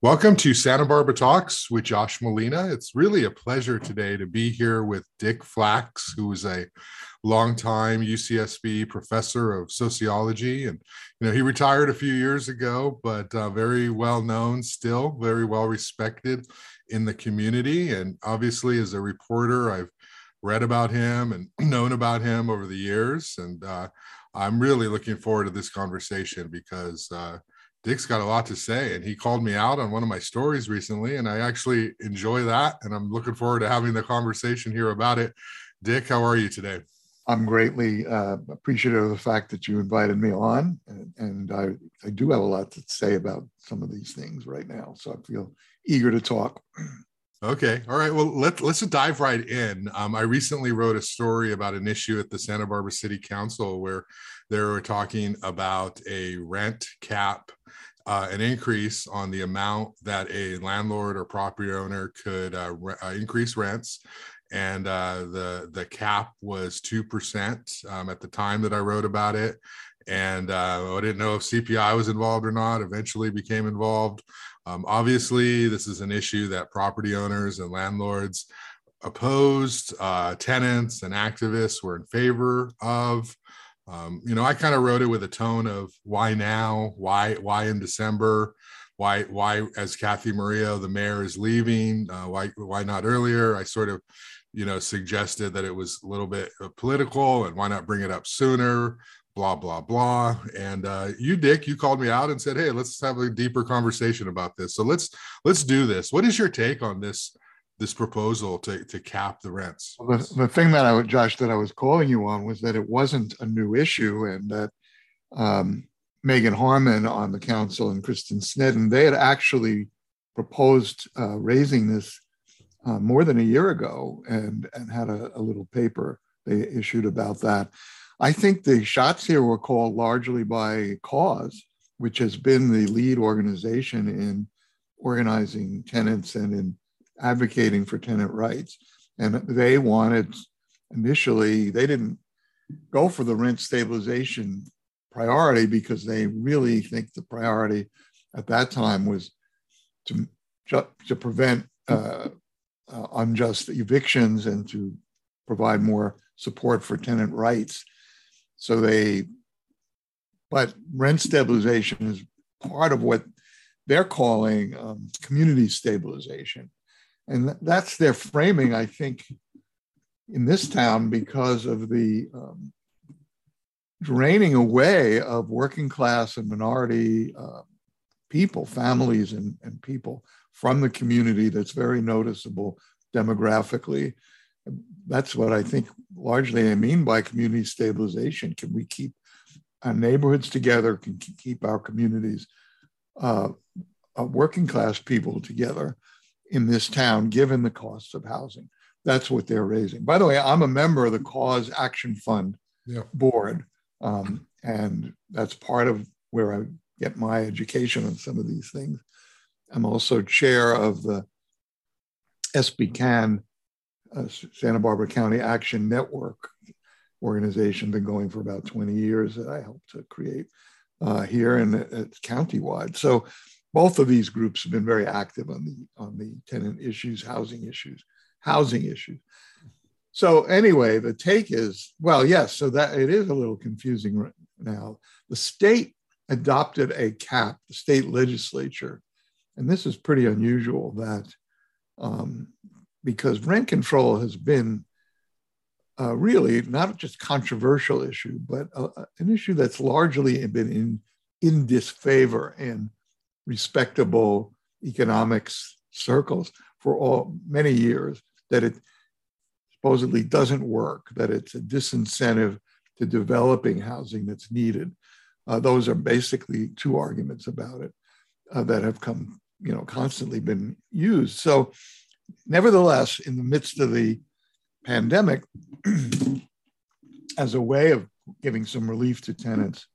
Welcome to Santa Barbara Talks with Josh Molina. It's really a pleasure today to be here with Dick Flacks, who is a longtime UCSB professor of sociology. And, you know, he retired a few years ago, but uh, very well known still, very well respected in the community. And obviously, as a reporter, I've read about him and known about him over the years. And uh, I'm really looking forward to this conversation because uh, Dick's got a lot to say, and he called me out on one of my stories recently, and I actually enjoy that. And I'm looking forward to having the conversation here about it. Dick, how are you today? I'm greatly uh, appreciative of the fact that you invited me on, and, and I, I do have a lot to say about some of these things right now. So I feel eager to talk. Okay. All right. Well, let, let's dive right in. Um, I recently wrote a story about an issue at the Santa Barbara City Council where they were talking about a rent cap, uh, an increase on the amount that a landlord or property owner could uh, re- uh, increase rents. And uh, the the cap was two percent um, at the time that I wrote about it, and uh, I didn't know if CPI was involved or not. Eventually, became involved. Um, obviously, this is an issue that property owners and landlords opposed, uh, tenants and activists were in favor of. Um, you know, I kind of wrote it with a tone of why now, why why in December, why why as cathy murillo the mayor, is leaving, uh, why why not earlier? I sort of, you know, suggested that it was a little bit uh, political and why not bring it up sooner? Blah blah blah. And uh, you dick you called me out and said hey let's have a deeper conversation about this. So let's let's do this. What is your take on this this proposal to, to cap the rents. Well, the, the thing that i would josh that i was calling you on was that it wasn't a new issue and that um, meagan harmon on the council and kristen Sneddon, they had actually proposed uh, raising this uh, more than a year ago and and had a, a little paper they issued about that. I think the shots here were called largely by Cause, which has been the lead organization in organizing tenants and in advocating for tenant rights. And they wanted initially, they didn't go for the rent stabilization priority because they really think the priority at that time was to, to prevent uh, uh, unjust evictions and to provide more support for tenant rights. So they, but rent stabilization is part of what they're calling um, community stabilization. And that's their framing, I think, in this town because of the um, draining away of working class and minority uh, people, families, and, and people from the community that's very noticeable demographically that's what I think largely I mean by community stabilization. Can we keep our neighborhoods together? Can keep our communities, uh, working class people together in this town, given the costs of housing? That's what they're raising. By the way, I'm a member of the Cause Action Fund yeah. board, um, and that's part of where I get my education on some of these things. I'm also chair of the SB uh, Santa Barbara County Action Network organization, been going for about 20 years that I helped to create uh, here and it's countywide. So both of these groups have been very active on the on the tenant issues, housing issues, housing issues. So anyway, the take is well, yes. So that it is a little confusing right now. The state adopted a cap, the state legislature, and this is pretty unusual that um, because rent control has been uh, really not just controversial issue, but an issue that's largely been in, in disfavor in respectable economics circles for all many years. That it supposedly doesn't work, that it's a disincentive to developing housing that's needed. Uh, those are basically two arguments about it uh, that have come, you know, constantly been used. So Nevertheless, in the midst of the pandemic, as a way of giving some relief to tenants,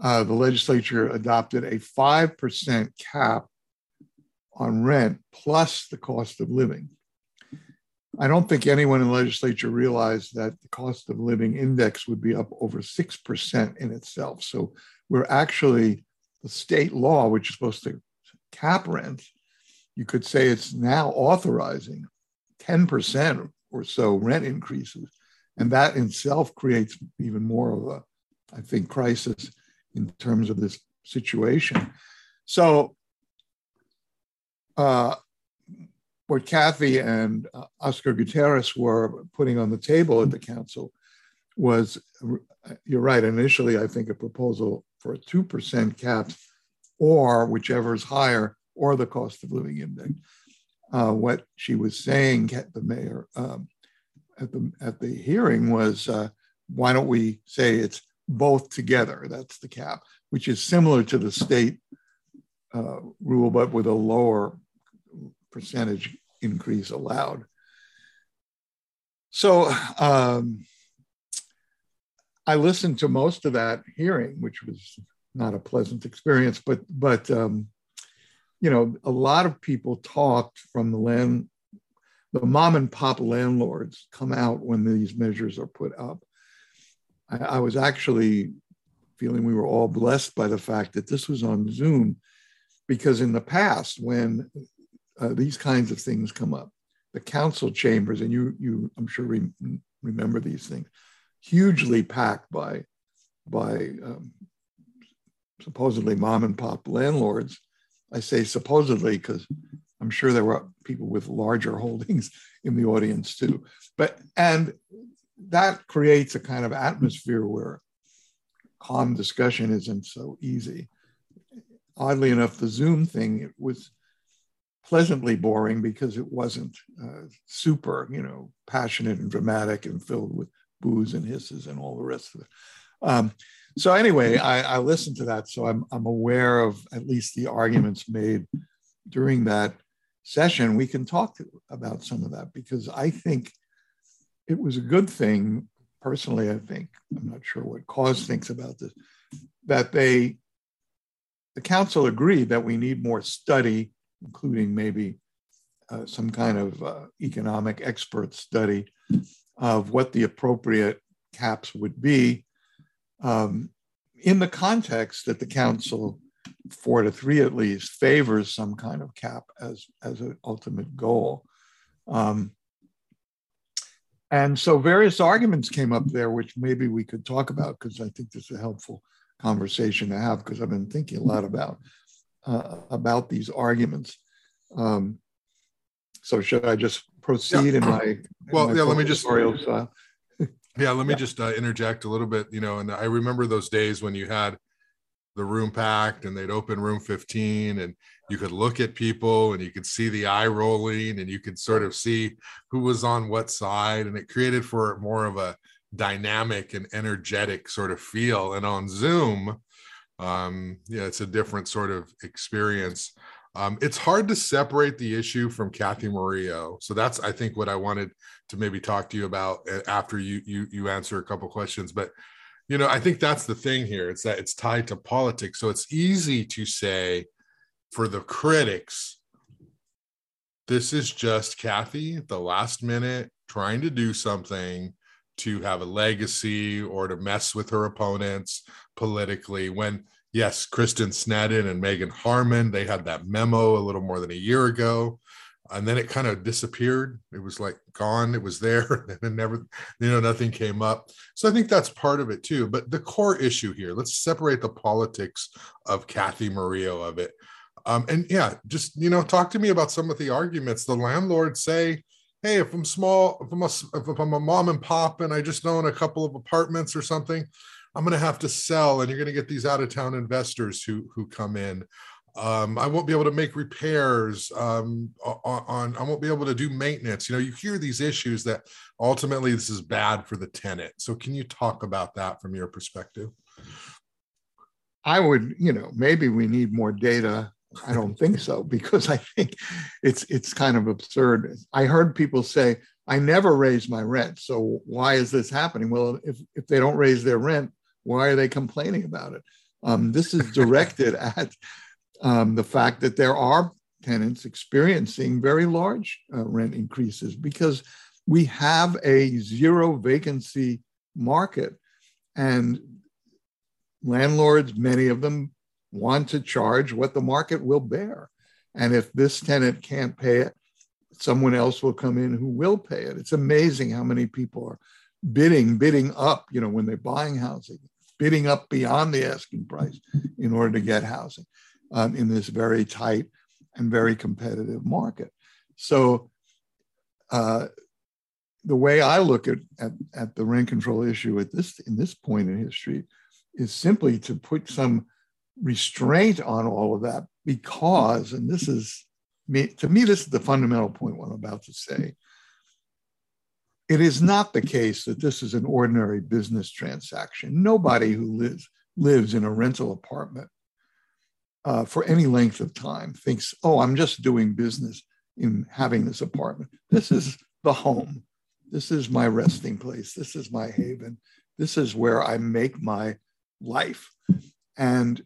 uh, the legislature adopted a 5% cap on rent plus the cost of living. I don't think anyone in the legislature realized that the cost of living index would be up over 6% in itself. So we're actually, the state law, which is supposed to cap rent, you could say it's now authorizing 10% or so rent increases. And that in itself creates even more of a, I think, crisis in terms of this situation. So, uh, what Cathy and uh, Oscar Gutierrez were putting on the table at the council was, you're right, initially, I think a proposal for a 2% cap or whichever is higher, or the cost of living index. Uh, what she was saying, the mayor, um, at the at the hearing was, uh, why don't we say it's both together? That's the cap, which is similar to the state uh, rule, but with a lower percentage increase allowed. So um, I listened to most of that hearing, which was not a pleasant experience, but but um, you know, a lot of people talked from the land the mom and pop landlords come out when these measures are put up. I, I, was actually feeling we were all blessed by the fact that this was on Zoom, because in the past, when uh, these kinds of things come up, the council chambers, and you, you I'm sure re- remember these things, hugely packed by, by um, supposedly mom and pop landlords. I say supposedly because I'm sure there were people with larger holdings in the audience too. But and that creates a kind of atmosphere where calm discussion isn't so easy. Oddly enough, the Zoom thing it was pleasantly boring because it wasn't uh, super, you know, passionate and dramatic and filled with boos and hisses and all the rest of it. Um, so anyway, I, I, listened to that, so I'm, I'm aware of at least the arguments made during that session, we can talk about some of that because I think it was a good thing. Personally, I think, I'm not sure what Cause thinks about this, that they, the council agreed that we need more study, including maybe uh, some kind of uh, economic expert study of what the appropriate caps would be um, in the context that the council four to three at least favors some kind of cap as as an ultimate goal. Um, and so various arguments came up there, which maybe we could talk about because I think this is a helpful conversation to have because I've been thinking a lot about uh, about these arguments. Um, so should I just proceed yeah. in my well? In my yeah, let me just. Style? yeah, let me yeah. just uh, interject a little bit. You know, and I remember those days when you had the room packed and they'd open room 15 and you could look at people and you could see the eye rolling and you could sort of see who was on what side and it created for more of a dynamic and energetic sort of feel and on zoom um yeah it's a different sort of experience um, it's hard to separate the issue from Cathy Murillo. So that's, I think, what I wanted to maybe talk to you about uh, after you you you answer a couple questions. But you know i think that's the thing here it's that it's tied to politics so it's easy to say for the critics this is just cathy at the last minute trying to do something to have a legacy or to mess with her opponents politically when yes kristen sneddon and meagan harmon they had that memo a little more than a year ago and then it kind of disappeared. It was like gone. It was there and then never you know nothing came up. So i think that's part of it too. But the core issue here let's separate the politics of Cathy murillo of it. Um, and yeah just you know talk to me about some of the arguments. The landlords say hey if i'm small if i'm a, if I'm a mom and pop and i just own a couple of apartments or something i'm going to have to sell and you're going to get these out of town investors who who come in um, I won't be able to make repairs um, on, on, I won't be able to do maintenance. You know, you hear these issues that ultimately this is bad for the tenant. So can you talk about that from your perspective? I would, you know, maybe we need more data. I don't think so because I think it's it's kind of absurd. I heard people say, "I never raise my rent, so why is this happening?" Well, if if they don't raise their rent, why are they complaining about it? Um, this is directed at um, the fact that there are tenants experiencing very large uh, rent increases because we have a zero vacancy market and landlords many of them want to charge what the market will bear And if this tenant can't pay it, someone else will come in who will pay it. It's amazing how many people are bidding, bidding up, you know, when they're buying housing, bidding up beyond the asking price in order to get housing um, in this very tight and very competitive market. So uh, the way I look at, at, at the rent control issue at this in this point in history is simply to put some restraint on all of that because, and this is to me, this is the fundamental point what I'm about to say. It is not the case that this is an ordinary business transaction. Nobody who lives lives in a rental apartment uh, for any length of time thinks, "Oh, I'm just doing business in having this apartment." This is the home. This is my resting place. This is my haven. This is where I make my life. And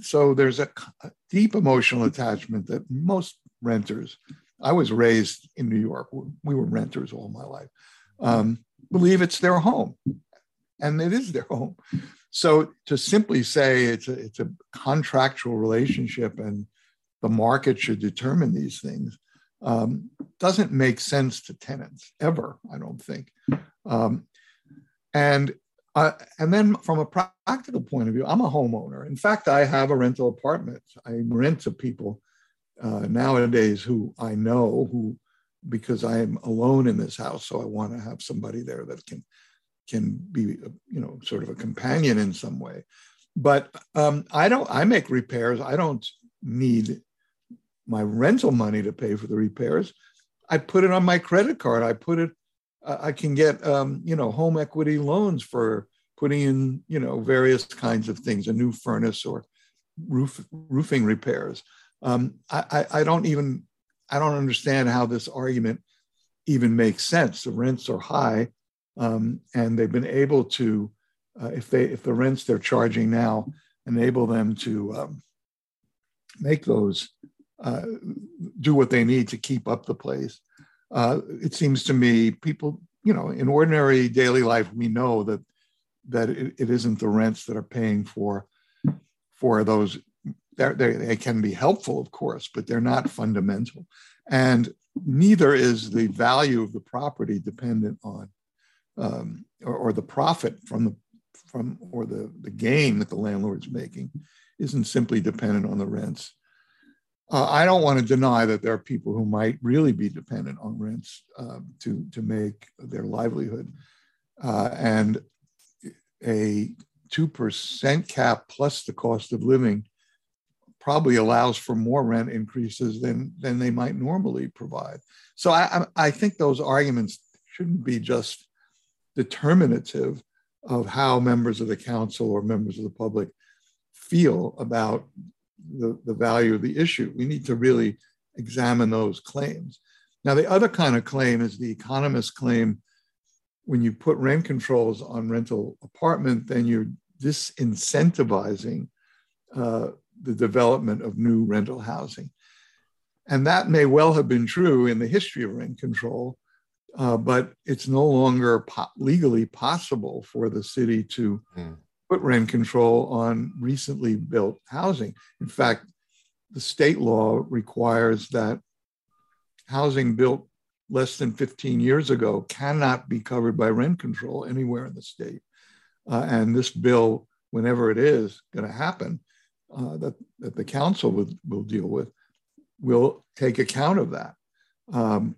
so there's a, a deep emotional attachment that most renters, I was raised in New York, we were renters all my life, um, believe it's their home. And it is their home. So to simply say it's a, it's a contractual relationship and the market should determine these things um, doesn't make sense to tenants ever, I don't think. Um, and uh, and then from a practical point of view, I'm a homeowner. In fact, I have a rental apartment. I rent to people uh, nowadays who I know who, because I am alone in this house, so I want to have somebody there that can can be, you know, sort of a companion in some way. But um, I don't. I make repairs. I don't need my rental money to pay for the repairs. I put it on my credit card. I put it I can get um, you know home equity loans for putting in you know various kinds of things, a new furnace or roof roofing repairs. Um, I, I, don't even I don't understand how this argument even makes sense. The rents are high, um, and they've been able to uh, if they if the rents they're charging now enable them to um, make those uh, do what they need to keep up the place uh, it seems to me people, you know, in ordinary daily life, we know that that it, it isn't the rents that are paying for for those. They, they can be helpful, of course, but they're not fundamental. And neither is the value of the property dependent on um, or, or, the profit from the from or the, the gain that the landlord's making isn't simply dependent on the rents. Uh, I don't want to deny that there are people who might really be dependent on rents uh, to, to make their livelihood. Uh, and a 2% cap plus the cost of living probably allows for more rent increases than, than they might normally provide. So I, I think those arguments shouldn't be just determinative of how members of the council or members of the public feel about the, the value of the issue. We need to really examine those claims. Now, the other kind of claim is the economist claim when you put rent controls on rental apartment, then you're disincentivizing uh, the development of new rental housing. And that may well have been true in the history of rent control, uh, but it's no longer po- legally possible for the city to mm put rent control on recently built housing. In fact, the state law requires that housing built less than 15 years ago cannot be covered by rent control anywhere in the state. Uh, and this bill, whenever it is going to happen, uh, that, that the council will, will deal with, will take account of that. Um,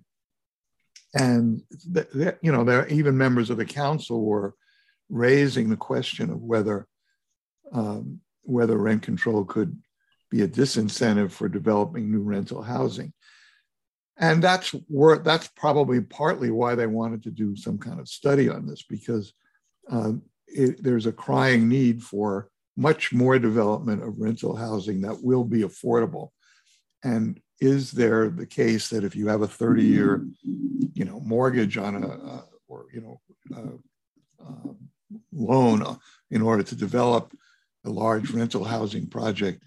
and th- th- you know, there even members of the council were raising the question of whether um, whether rent control could be a disincentive for developing new rental housing. And that's where that's probably partly why they wanted to do some kind of study on this because uh, it, there's a crying need for much more development of rental housing that will be affordable. And is there the case that if you have a 30 year, you know, mortgage on a, uh, or, you know, uh, um, loan in order to develop a large rental housing project,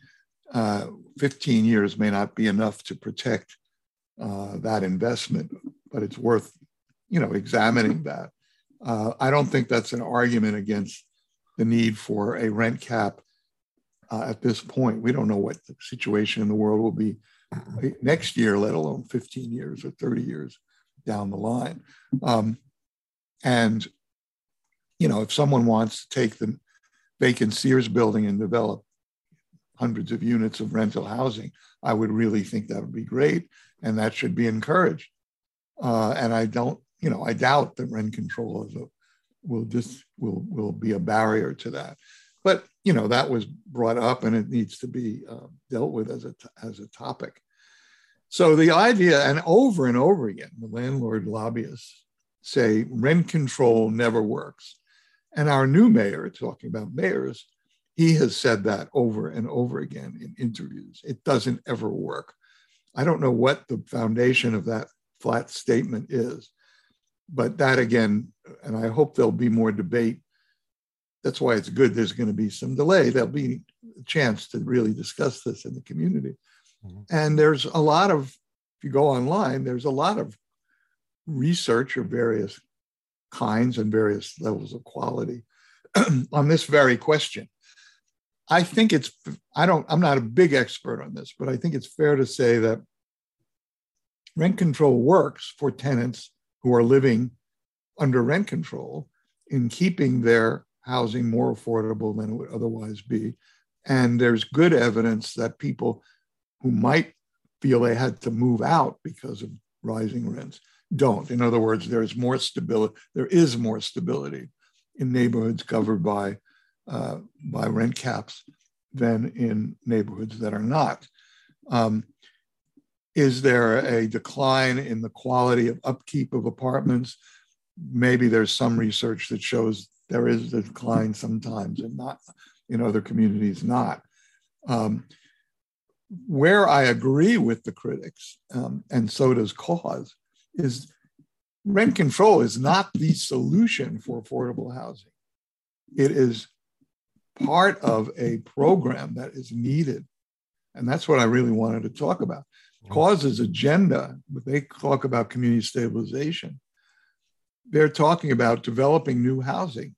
uh, 15 years may not be enough to protect uh, that investment, but it's worth, you know, examining that. Uh, I don't think that's an argument against the need for a rent cap uh, at this point. We don't know what the situation in the world will be next year, let alone 15 years or 30 years down the line. Um, and, you know, if someone wants to take the vacant Sears building and develop hundreds of units of rental housing, I would really think that would be great. And that should be encouraged. Uh, and I don't, you know, I doubt that rent control a, will just will will be a barrier to that. But you know that was brought up and it needs to be uh, dealt with as a as a topic. So the idea, and over and over again, the landlord lobbyists say rent control never works. And our new mayor, talking about mayors, he has said that over and over again in interviews. It doesn't ever work. I don't know what the foundation of that flat statement is, but that again, and I hope there'll be more debate. That's why it's good there's going to be some delay. There'll be a chance to really discuss this in the community. Mm-hmm. And there's a lot of, if you go online, there's a lot of research of various kinds and various levels of quality on this very question. I think it's, I don't, I'm not a big expert on this, but I think it's fair to say that rent control works for tenants who are living under rent control in keeping their housing more affordable than it would otherwise be. And there's good evidence that people who might feel they had to move out because of rising rents don't. In other words, there's more stability. There is more stability in neighborhoods covered by uh, by rent caps than in neighborhoods that are not. Um, is there a decline in the quality of upkeep of apartments? Maybe there's some research that shows there is a decline sometimes and not in other communities, not. Um, where I agree with the critics, um, and so does Cause, is rent control is not the solution for affordable housing. It is part of a program that is needed. And that's what I really wanted to talk about. Cause's agenda, when they talk about community stabilization. They're talking about developing new housing.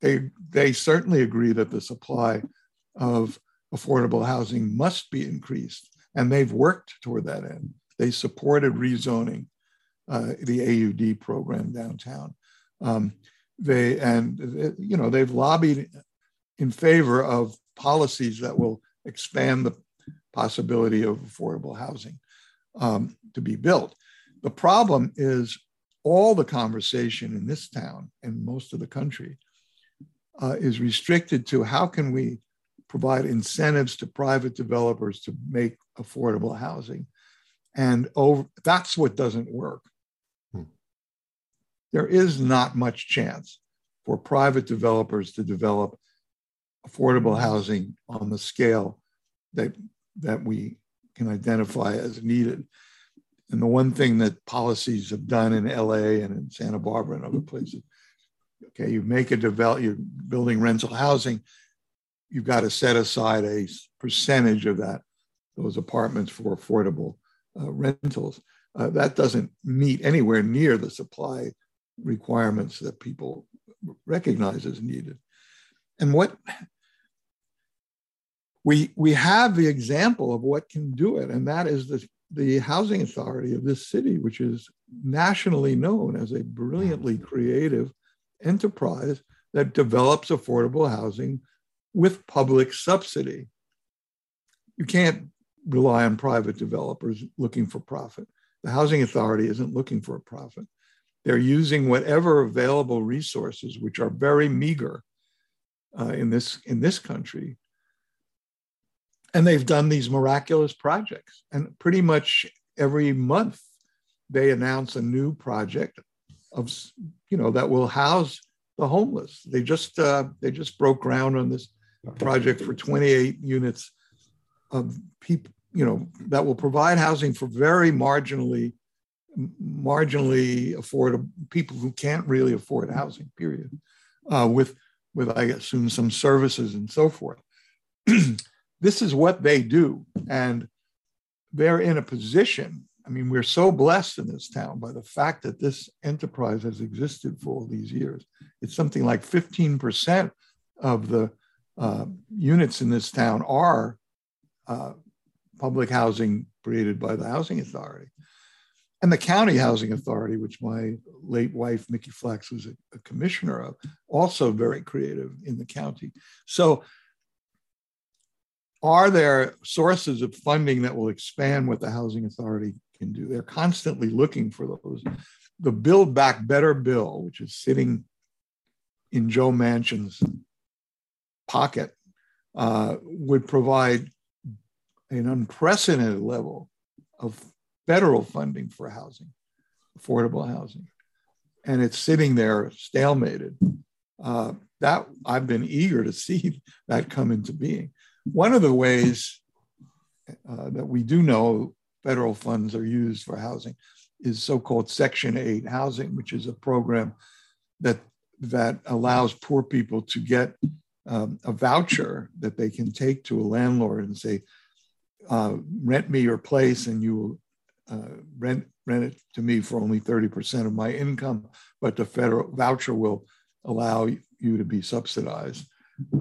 They, they certainly agree that the supply of affordable housing must be increased, and they've worked toward that end. They supported rezoning uh, the AUD program downtown. Um, they and you know they've lobbied in favor of policies that will expand the possibility of affordable housing um, to be built. The problem is all the conversation in this town and most of the country uh, is restricted to how can we provide incentives to private developers to make affordable housing. And over, that's what doesn't work. Hmm. There is not much chance for private developers to develop affordable housing on the scale that that we can identify as needed. And the one thing that policies have done in LA and in Santa Barbara and other places, okay, you make a develop, you're building rental housing, you've got to set aside a percentage of that, those apartments for affordable uh, rentals. Uh, that doesn't meet anywhere near the supply requirements that people recognize as needed. And what we, we have the example of what can do it, and that is the, the housing authority of this city, which is nationally known as a brilliantly creative enterprise that develops affordable housing with public subsidy. You can't rely on private developers looking for profit. The housing authority isn't looking for a profit. They're using whatever available resources, which are very meager uh, in, this, in this country, and they've done these miraculous projects. And pretty much every month, they announce a new project of, you know, that will house the homeless. They just uh, they just broke ground on this project for 28 units of people, you know, that will provide housing for very marginally marginally affordable people who can't really afford housing. Period. Uh, with with I assume some services and so forth. this is what they do. And they're in a position. I mean, we're so blessed in this town by the fact that this enterprise has existed for all these years. It's something like 15% of the uh, units in this town are uh, public housing created by the housing authority. And the county housing authority, which my late wife, Mickey Flacks, was a, a commissioner of, also very creative in the county. So are there sources of funding that will expand what the housing authority can do? They're constantly looking for those. The Build Back Better bill, which is sitting in Joe Manchin's pocket, uh, would provide an unprecedented level of federal funding for housing, affordable housing. And it's sitting there stalemated. Uh, that I've been eager to see that come into being. One of the ways uh, that we do know federal funds are used for housing is so-called Section 8 housing, which is a program that that allows poor people to get um, a voucher that they can take to a landlord and say, uh, rent me your place and you will uh, rent rent it to me for only 30% of my income, but the federal voucher will allow you to be subsidized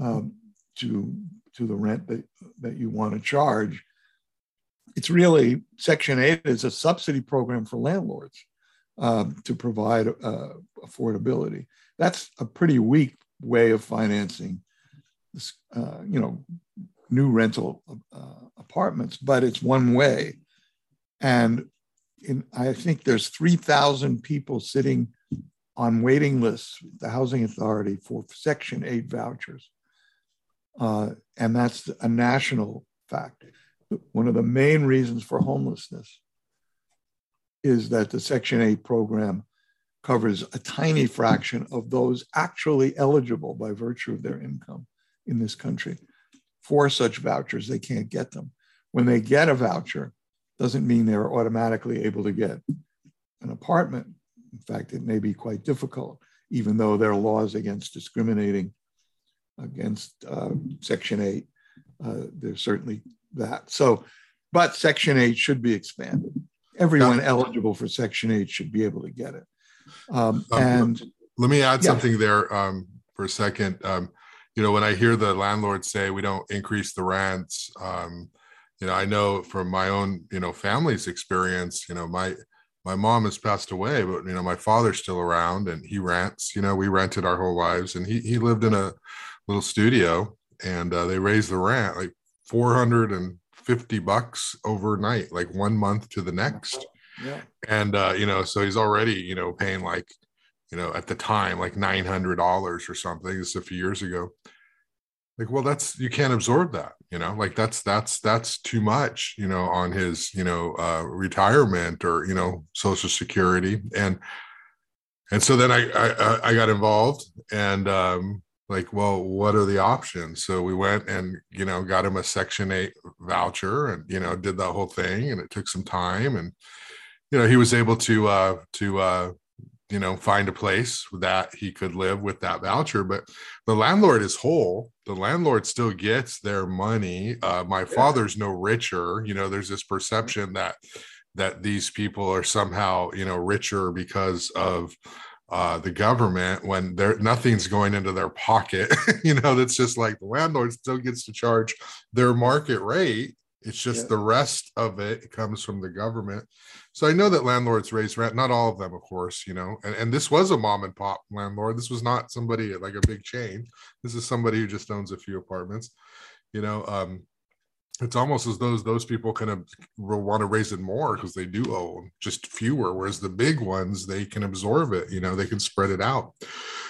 um, to to the rent that, that you want to charge. It's really Section 8 is a subsidy program for landlords um, to provide uh, affordability. That's a pretty weak way of financing, uh, you know, new rental uh, apartments, but it's one way. And in, I think there's 3,000 people sitting on waiting lists, with the Housing Authority, for Section 8 vouchers. Uh, and that's a national fact. One of the main reasons for homelessness is that the Section 8 program covers a tiny fraction of those actually eligible by virtue of their income in this country for such vouchers. They can't get them. When they get a voucher, doesn't mean they're automatically able to get an apartment. In fact, it may be quite difficult, even though there are laws against discriminating against uh, Section 8. Uh, there's certainly that. So, but Section 8 should be expanded. Everyone eligible for Section 8 should be able to get it. Um, um, and let me add yeah. something there um, for a second. Um, you know, when I hear the landlords say we don't increase the rents, um, you know, I know from my own, you know, family's experience, you know, my my mom has passed away, but you know, my father's still around and he rents. You know, we rented our whole lives, and he he lived in a little studio, and uh, they raised the rent like four hundred and fifty bucks overnight, like one month to the next. Yeah. And uh, you know, so he's already you know paying like you know at the time like nine hundred dollars or something. This a few years ago like well that's you can't absorb that you know like that's that's that's too much you know on his you know uh retirement or you know social security and and so then i i, I got involved and um like well what are the options? So we went and you know got him a section 8 voucher and you know did that whole thing and it took some time and you know he was able to uh to uh you know find a place that he could live with that voucher but the landlord is whole. The landlord still gets their money. Uh, my yeah. father's no richer. You know there's this perception that that these people are somehow you know richer because of uh, the government when there nothing's going into their pocket you know that's just like the landlord still gets to charge their market rate it's just yeah. the rest of it comes from the government. So I know that landlords raise rent, not all of them, of course, you know, and, and this was a mom and pop landlord. This was not somebody like a big chain. This is somebody who just owns a few apartments, you know. Um, it's almost as though those people kind of will want to raise it more because they do own just fewer, whereas the big ones they can absorb it, you know, they can spread it out.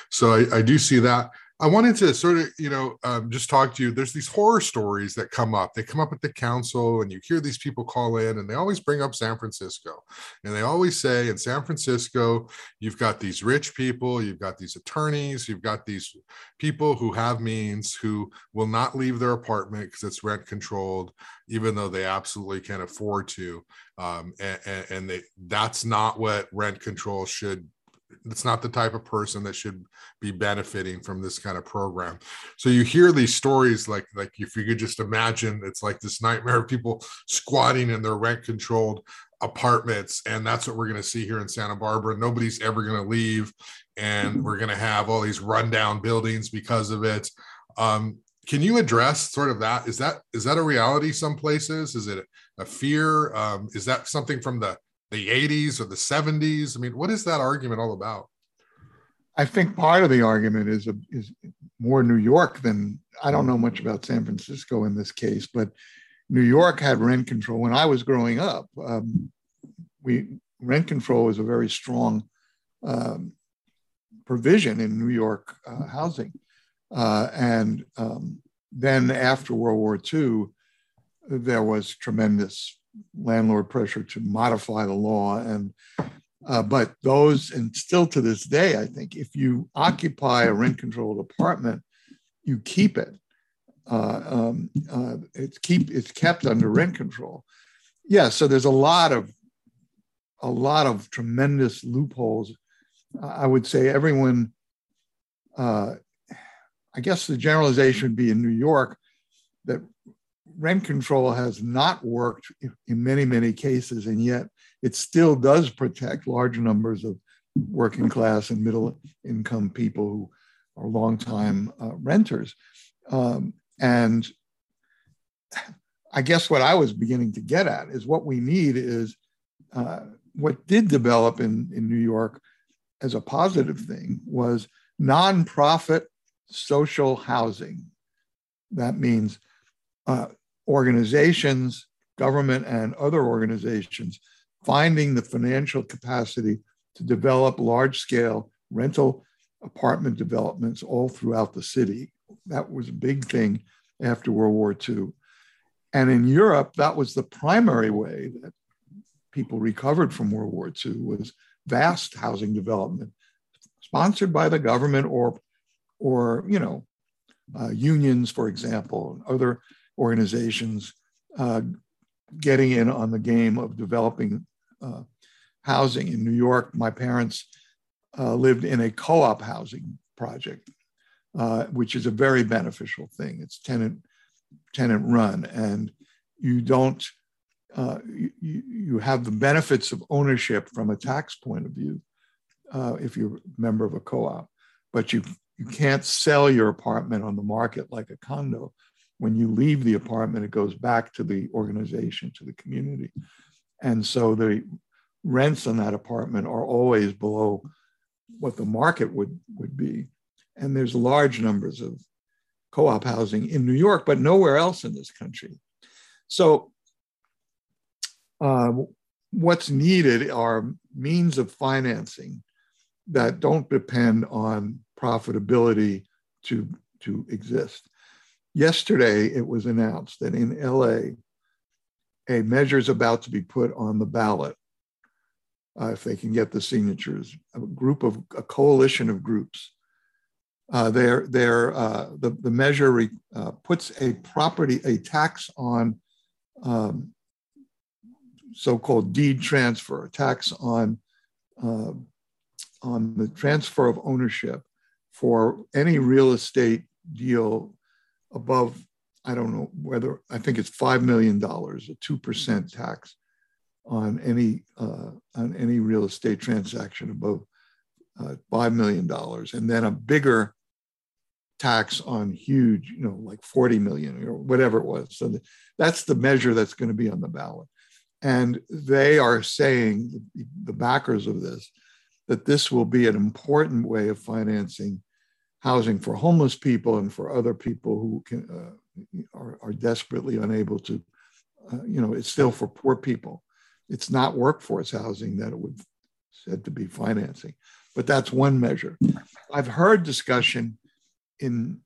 So I, I do see that. I wanted to sort of, you know, um, just talk to you. There's these horror stories that come up. They come up at the council, and you hear these people call in, and they always bring up San Francisco. And they always say, in San Francisco, you've got these rich people, you've got these attorneys, you've got these people who have means who will not leave their apartment because it's rent controlled, even though they absolutely can afford to. Um, and, and they, that's not what rent control should it's not the type of person that should be benefiting from this kind of program so you hear these stories like like if you could just imagine it's like this nightmare of people squatting in their rent controlled apartments and that's what we're going to see here in santa barbara nobody's ever going to leave and we're going to have all these rundown buildings because of it um, can you address sort of that? Is that is that a reality some places? Is it a fear? Um, is that something from the the 80s or the 70s? I mean, what is that argument all about? I think part of the argument is is more New York than I don't know much about San Francisco in this case, but New York had rent control when I was growing up. Um, we rent control was a very strong um, provision in New York uh, housing, uh, and um, then after World War II, there was tremendous landlord pressure to modify the law and uh, but those, and still to this day, I think if you occupy a rent controlled apartment, you keep it. Uh, um, uh, it's keep it's kept under rent control. Yeah, so there's a lot of a lot of tremendous loopholes. I would say everyone. Uh, I guess the generalization would be in New York that rent control has not worked in many many cases, and yet it still does protect large numbers of working class and middle income people who are longtime uh, renters. Um, and I guess what I was beginning to get at is what we need is uh, what did develop in, in New York as a positive thing was nonprofit social housing. That means uh, organizations, government, and other organizations finding the financial capacity to develop large scale rental apartment developments all throughout the city. That was a big thing after World War II. And in Europe, that was the primary way that people recovered from World War II was vast housing development, sponsored by the government or, or you know, uh, unions, for example, and other organizations uh, getting in on the game of developing uh, housing in New York. My parents uh, lived in a co-op housing project, uh, which is a very beneficial thing. It's tenant tenant run, and you don't uh, you, you have the benefits of ownership from a tax point of view uh, if you're a member of a co-op, but you you can't sell your apartment on the market like a condo. When you leave the apartment, it goes back to the organization, to the community. And so the rents on that apartment are always below what the market would, would be. And there's large numbers of co op housing in New York, but nowhere else in this country. So, uh, what's needed are means of financing that don't depend on profitability to, to exist. Yesterday, it was announced that in LA, a measure is about to be put on the ballot uh, if they can get the signatures. A group of a coalition of groups. Uh, they're, they're, uh, the, the measure re, uh, puts a property, a tax on um, so-called deed transfer, a tax on, uh, on the transfer of ownership for any real estate deal above I don't know whether I think it's five million dollars, a two percent tax on any uh, on any real estate transaction above uh, five million dollars, and then a bigger tax on huge, you know, like forty million or whatever it was. So that's the measure that's going to be on the ballot, and they are saying the backers of this that this will be an important way of financing housing for homeless people and for other people who can uh, are, are desperately unable to, uh, you know, it's still for poor people. It's not workforce housing that it would said to be financing, but that's one measure. I've heard discussion in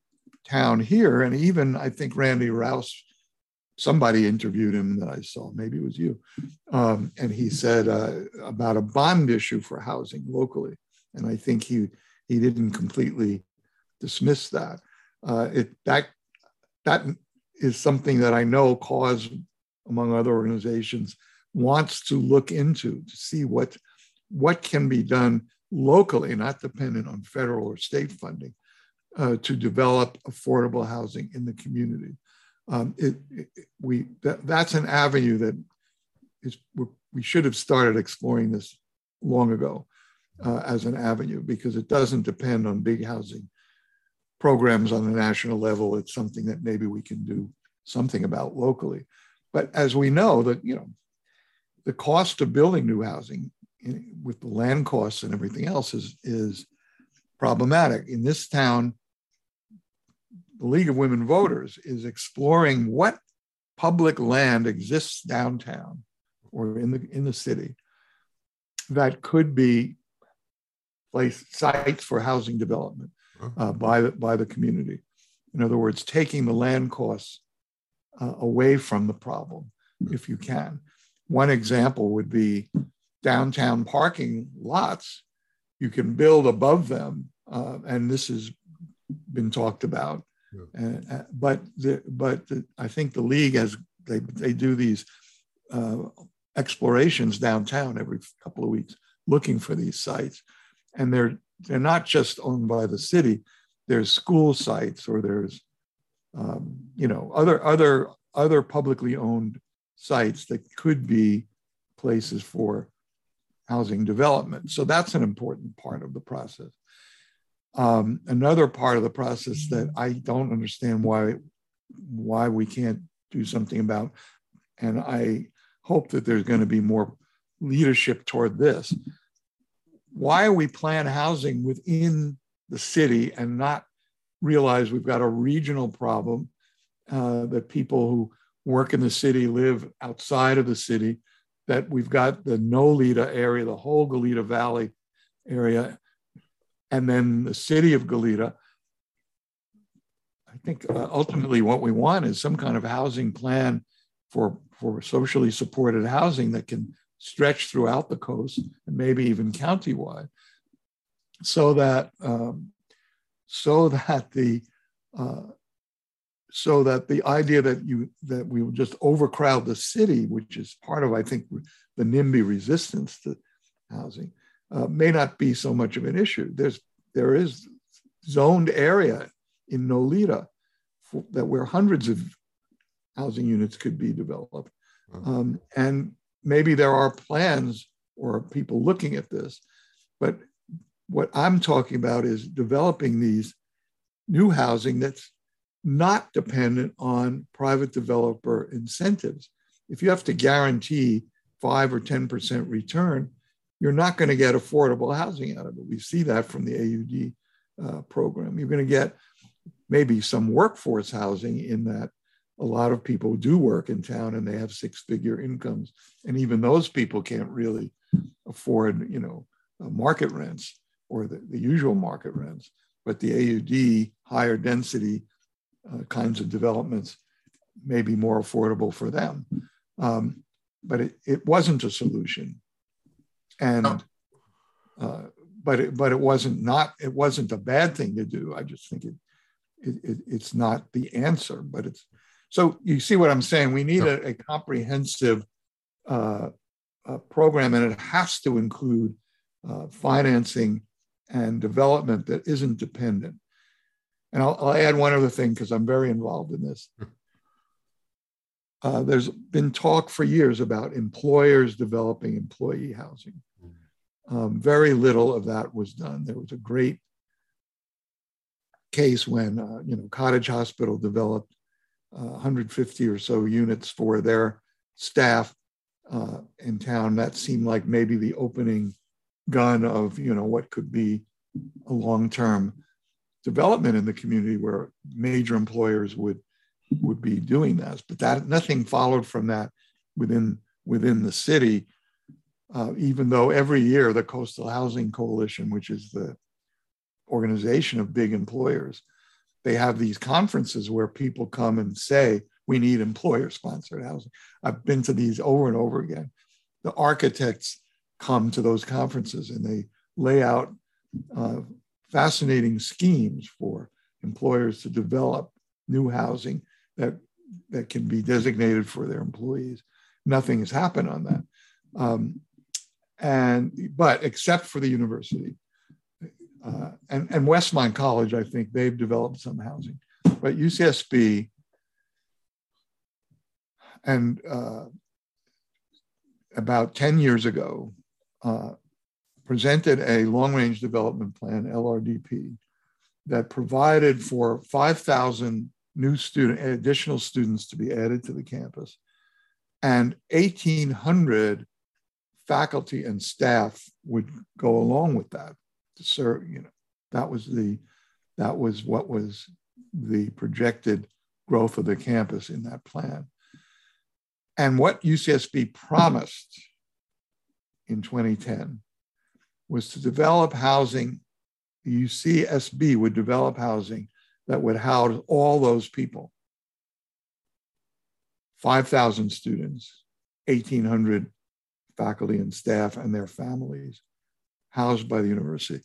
town here, and even I think Randy Rowse, somebody interviewed him that I saw, maybe it was you, um, and he said uh, about a bond issue for housing locally, and I think he he didn't completely dismiss that. Uh, it that that is something that I know Cause, among other organizations, wants to look into to see what, what can be done locally, not dependent on federal or state funding, uh, to develop affordable housing in the community. Um, it, it, we, that, that's an avenue that is, we should have started exploring this long ago uh, as an avenue because it doesn't depend on big housing programs on the national level. It's something that maybe we can do something about locally. But as we know, that you know, the cost of building new housing with the land costs and everything else is is problematic. In this town, the League of Women Voters is exploring what public land exists downtown or in the in the city that could be place sites for housing development uh, by the by the community. In other words, taking the land costs uh, away from the problem, if you can. One example would be downtown parking lots. You can build above them, uh, and this has been talked about. Yeah. Uh, but the, but the, I think the league has they they do these uh, explorations downtown every couple of weeks, looking for these sites, and they're they're not just owned by the city. There's school sites or there's um, you know other other other publicly owned sites that could be places for housing development. So that's an important part of the process. Um, another part of the process that I don't understand why why we can't do something about, and I hope that there's going to be more leadership toward this. Why are we plan housing within the city and not realize we've got a regional problem uh, that people who work in the city live outside of the city that we've got the Noleta area, the whole Goleta Valley area, and then the city of Goleta. I think uh, ultimately what we want is some kind of housing plan for, for socially supported housing that can stretch throughout the coast and maybe even countywide so that um, so that the uh, so that the idea that you that we will just overcrowd the city, which is part of I think the NIMBY resistance to housing, uh, may not be so much of an issue. There's there is zoned area in Noleta for, that where hundreds of housing units could be developed, um, and maybe there are plans or people looking at this, but what I'm talking about is developing these new housing that's not dependent on private developer incentives. If you have to guarantee five or 10% return, you're not going to get affordable housing out of it. We see that from the AUD uh, program. You're going to get maybe some workforce housing in that a lot of people do work in town and they have six figure incomes. And even those people can't really afford, you know, uh, market rents or the, the usual market rents. But the AUD higher density uh, kinds of developments may be more affordable for them. Um, but it, it wasn't a solution. And, uh, but, it, but it wasn't not, it wasn't a bad thing to do. I just think it, it, it it's not the answer, but it's, so you see what I'm saying? We need a, a comprehensive uh, program and it has to include uh, financing and development that isn't dependent and I'll, I'll add one other thing because I'm very involved in this. Uh, there's been talk for years about employers developing employee housing. Um, very little of that was done. There was a great case when uh, you know Cottage Hospital developed uh, 150 or so units for their staff uh, in town. That seemed like maybe the opening gun of you know what could be a long-term development in the community where major employers would would be doing this. But that nothing followed from that within within the city. Uh, even though every year the Coastal Housing Coalition, which is the organization of big employers, they have these conferences where people come and say, we need employer sponsored housing. I've been to these over and over again. The architects come to those conferences and they lay out uh, fascinating schemes for employers to develop new housing that, that can be designated for their employees. Nothing has happened on that. Um, and but except for the university uh, and, and Westmont College, I think they've developed some housing. But UCSB and uh, about 10 years ago, uh, presented a long range development plan, LRDP, that provided for 5,000 new student, additional students to be added to the campus, and 1,800 faculty and staff would go along with that to serve. You know, that was the that was what was the projected growth of the campus in that plan. And what UCSB promised in 2010 was to develop housing. UCSB would develop housing that would house all those people 5,000 students, 1,800 faculty and staff and their families housed by the university.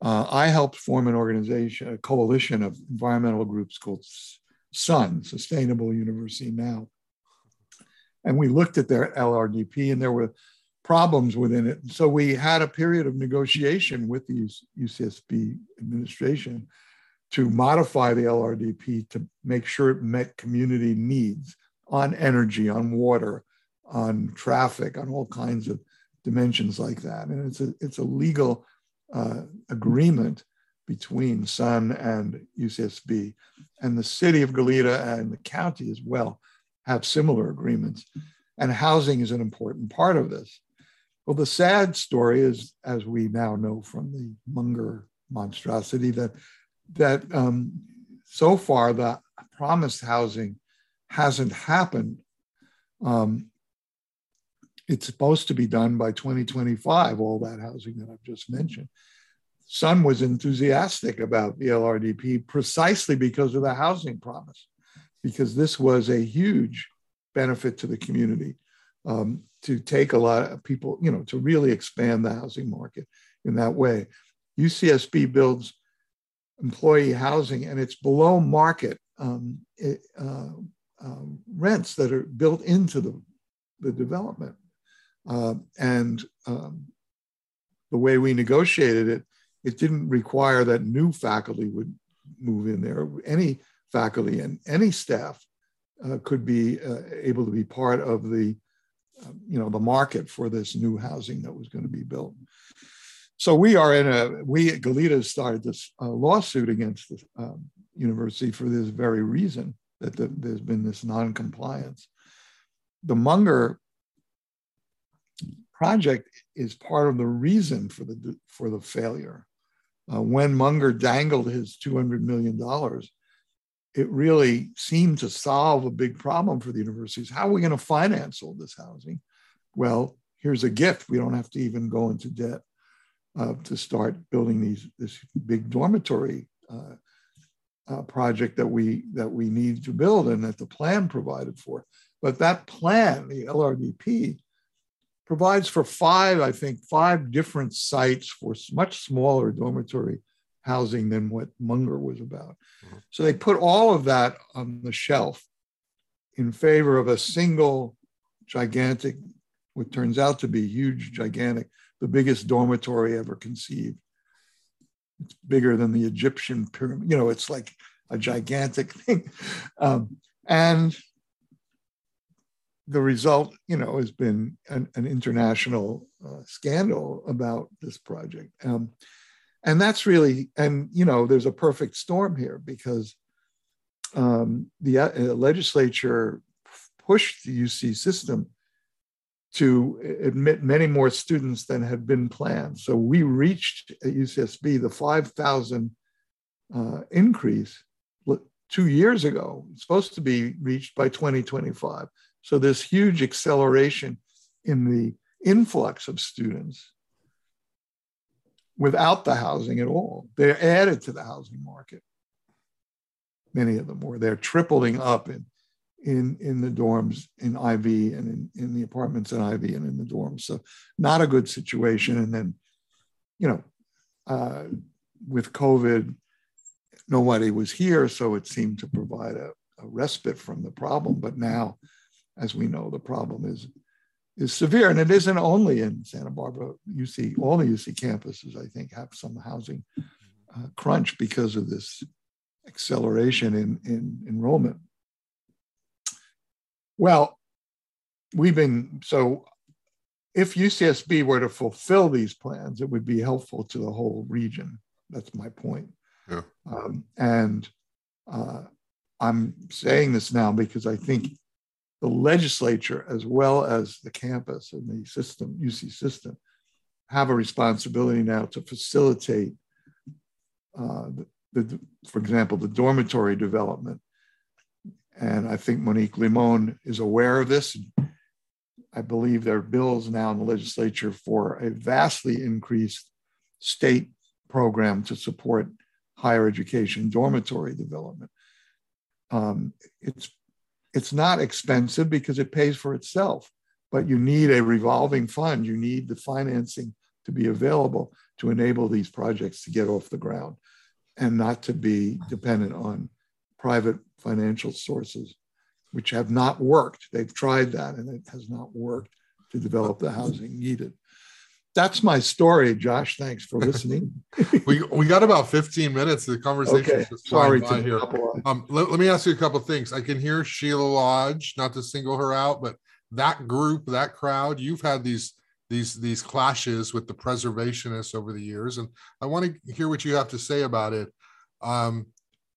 Uh, I helped form an organization, a coalition of environmental groups called SUN, Sustainable University Now. And we looked at their LRDP and there were problems within it. So we had a period of negotiation with the UCSB administration to modify the LRDP to make sure it met community needs on energy, on water, on traffic, on all kinds of dimensions like that. And it's a, it's a legal uh, agreement between Sun and UCSB. And the city of Goleta and the county as well have similar agreements. And housing is an important part of this. Well, the sad story is, as we now know from the Munger monstrosity, that that um, so far the promised housing hasn't happened. Um, it's supposed to be done by 2025, all that housing that I've just mentioned. Sun was enthusiastic about the LRDP precisely because of the housing promise, because this was a huge benefit to the community um, to take a lot of people, you know, to really expand the housing market in that way. UCSB builds employee housing and it's below market um, it, uh, uh, rents that are built into the, the development. Uh, and um, the way we negotiated it, it didn't require that new faculty would move in there. Any faculty and any staff uh, could be uh, able to be part of the, uh, you know, the market for this new housing that was going to be built. So we are in a, we at Goleta started this uh, lawsuit against the um, university for this very reason that the, there's been this non-compliance. The Munger project is part of the reason for the, for the failure. Uh, when Munger dangled his $200 million, it really seemed to solve a big problem for the universities. How are we going to finance all this housing? Well, here's a gift. We don't have to even go into debt uh, to start building these this big dormitory uh, uh, project that we that we need to build and that the plan provided for. But that plan, the LRDP, provides for five, I think, five different sites for much smaller dormitory housing than what Munger was about. Mm-hmm. So they put all of that on the shelf in favor of a single gigantic, what turns out to be huge, gigantic, the biggest dormitory ever conceived. It's bigger than the Egyptian pyramid. You know, it's like a gigantic thing. Um, and the result, you know, has been an, an international uh, scandal about this project. Um, and that's really, and, you know, there's a perfect storm here because um, the uh, legislature pushed the UC system to admit many more students than had been planned. So we reached at UCSB the 5,000 uh, increase two years ago. It's supposed to be reached by 2025. So this huge acceleration in the influx of students without the housing at all. They're added to the housing market. Many of them were. They're tripling up in in in the dorms in IV and in, in the apartments in IV and in the dorms. So not a good situation. And then, you know, uh, with COVID, nobody was here, so it seemed to provide a, a respite from the problem. But now, as we know, the problem is is severe, and it isn't only in Santa Barbara. UC, all the UC campuses, I think, have some housing uh, crunch because of this acceleration in, in enrollment. Well, we've been so if UCSB were to fulfill these plans, it would be helpful to the whole region. That's my point. Yeah. Um, and uh, I'm saying this now because I think the legislature, as well as the campus and the system, UC system, have a responsibility now to facilitate, uh, the, the, for example, the dormitory development. And I think Monique Limon is aware of this. I believe there are bills now in the legislature for a vastly increased state program to support higher education dormitory development. Um, it's it's not expensive because it pays for itself, but you need a revolving fund. You need the financing to be available to enable these projects to get off the ground and not to be dependent on private financial sources, which have not worked. They've tried that and it has not worked to develop the housing needed that's my story, Josh. Thanks for listening. we we got about 15 minutes. The conversation okay. is sorry to here. Um, let, let me ask you a couple things. I can hear Sheila Lodge, not to single her out, but that group, that crowd, you've had these these these clashes with the preservationists over the years, and I want to hear what you have to say about it. Um,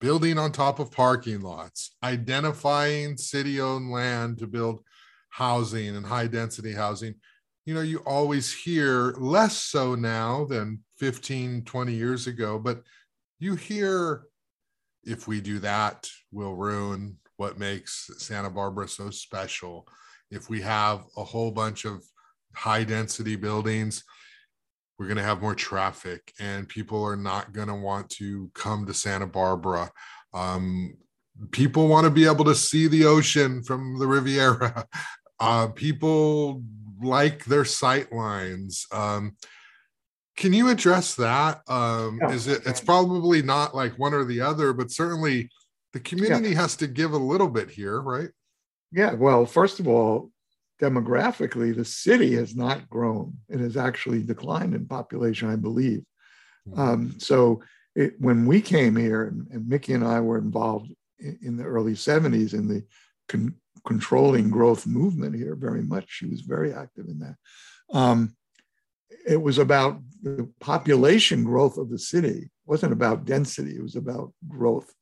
building on top of parking lots, identifying city-owned land to build housing and high density housing you know, you always hear less so now than 15, 20 years ago, but you hear if we do that, we'll ruin what makes Santa Barbara so special. If we have a whole bunch of high density buildings, we're going to have more traffic and people are not going to want to come to Santa Barbara. Um, people want to be able to see the ocean from the Riviera. Uh, people like their sight lines. Um, can you address that? Um, yeah. Is it? It's probably not like one or the other, but certainly the community yeah. has to give a little bit here, right? Yeah. Well, first of all, demographically, the city has not grown. It has actually declined in population, I believe. Mm-hmm. Um, so it, when we came here, and, and, Mickey and I were involved in, in the early 70s in the con- controlling growth movement here very much. She was very active in that. Um, it was about the population growth of the city. It wasn't about density. It was about growth.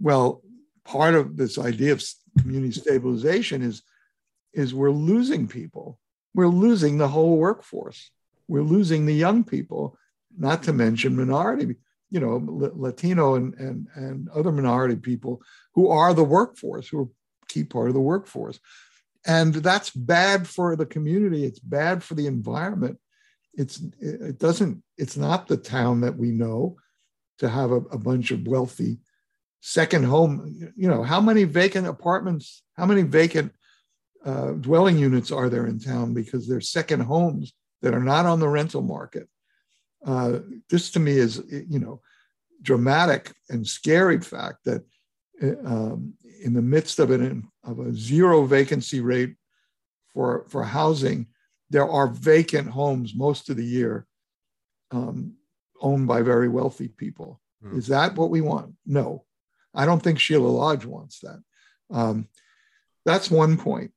Well, part of this idea of community stabilization is, is we're losing people. We're losing the whole workforce. We're losing the young people, not to mention minority, you know, Latino and, and, and other minority people who are the workforce, who are key part of the workforce. And that's bad for the community. It's bad for the environment. It's it doesn't, it's not the town that we know to have a, a bunch of wealthy second home. You know, how many vacant apartments, how many vacant uh, dwelling units are there in town because they're second homes that are not on the rental market? Uh, this to me is, you know, dramatic and scary fact that uh, um, in the midst of an of a zero vacancy rate for for housing, there are vacant homes most of the year, um, owned by very wealthy people. Mm. Is that what we want? No, I don't think Sheila Lodge wants that. Um, that's one point.